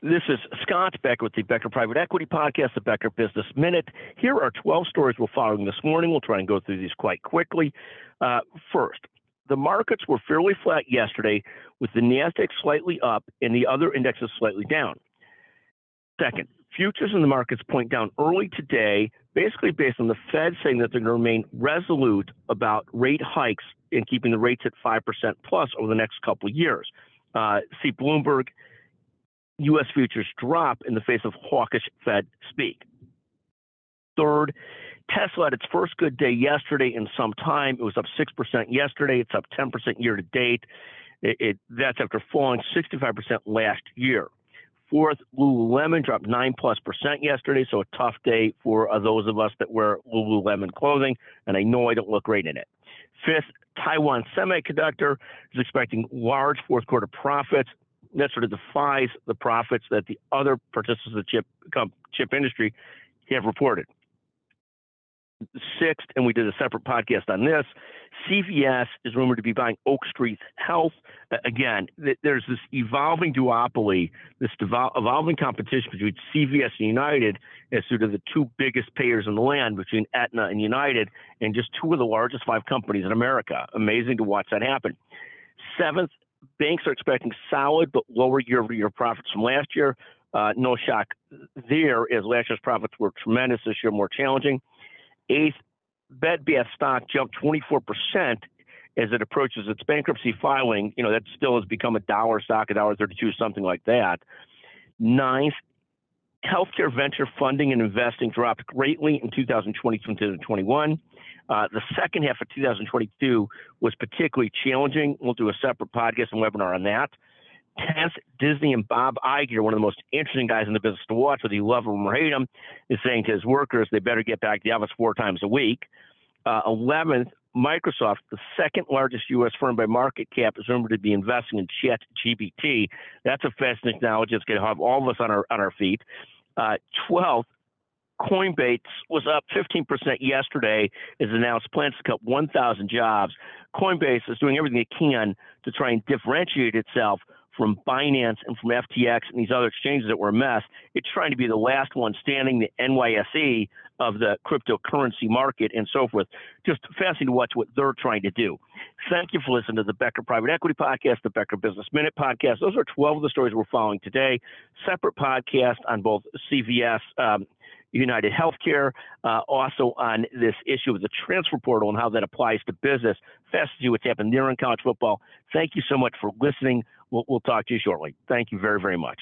This is Scott Becker with the Becker Private Equity Podcast, the Becker Business Minute. Here are 12 stories we're following this morning. We'll try and go through these quite quickly. Uh, first, the markets were fairly flat yesterday, with the NASDAQ slightly up and the other indexes slightly down. Second, futures in the markets point down early today, basically based on the Fed saying that they're going to remain resolute about rate hikes and keeping the rates at 5% plus over the next couple of years. Uh, see Bloomberg U.S. futures drop in the face of hawkish Fed speak. Third, Tesla had its first good day yesterday in some time. It was up 6% yesterday. It's up 10% year to date. It, it, that's after falling 65% last year. Fourth, Lululemon dropped 9 plus percent yesterday, so a tough day for uh, those of us that wear Lululemon clothing, and I know I don't look great in it. Fifth, Taiwan Semiconductor is expecting large fourth quarter profits that sort of defies the profits that the other participants of the chip chip industry have reported. Sixth, and we did a separate podcast on this. CVS is rumored to be buying Oak Street Health. Again, there's this evolving duopoly, this evolving competition between CVS and United as sort of the two biggest payers in the land between Aetna and United, and just two of the largest five companies in America. Amazing to watch that happen. Seventh, banks are expecting solid but lower year-over-year profits from last year. Uh, no shock there, as last year's profits were tremendous. This year, more challenging. Eighth, Bed Bath stock jumped 24% as it approaches its bankruptcy filing. You know, that still has become a dollar stock, a dollar 32, something like that. Ninth, healthcare venture funding and investing dropped greatly in 2020 and 2021. Uh, the second half of 2022 was particularly challenging. We'll do a separate podcast and webinar on that. 10th, Disney and Bob Iger, one of the most interesting guys in the business to watch, whether you love him or hate him, is saying to his workers they better get back to the office four times a week. Uh, 11th, Microsoft, the second largest U.S. firm by market cap, is rumored to be investing in Chat GPT. That's a fascinating technology. that's going to have all of us on our on our feet. Uh, 12th, Coinbase was up 15% yesterday as announced plans to cut 1,000 jobs. Coinbase is doing everything it can to try and differentiate itself from Binance and from FTX and these other exchanges that were a mess. It's trying to be the last one standing, the NYSE of the cryptocurrency market and so forth. Just fascinating to watch what they're trying to do. Thank you for listening to the Becker Private Equity Podcast, the Becker Business Minute Podcast. Those are 12 of the stories we're following today. Separate podcast on both CVS. Um, United Healthcare, uh, also on this issue of the transfer portal and how that applies to business. Fast what's happened there in college football. Thank you so much for listening. We'll, we'll talk to you shortly. Thank you very, very much.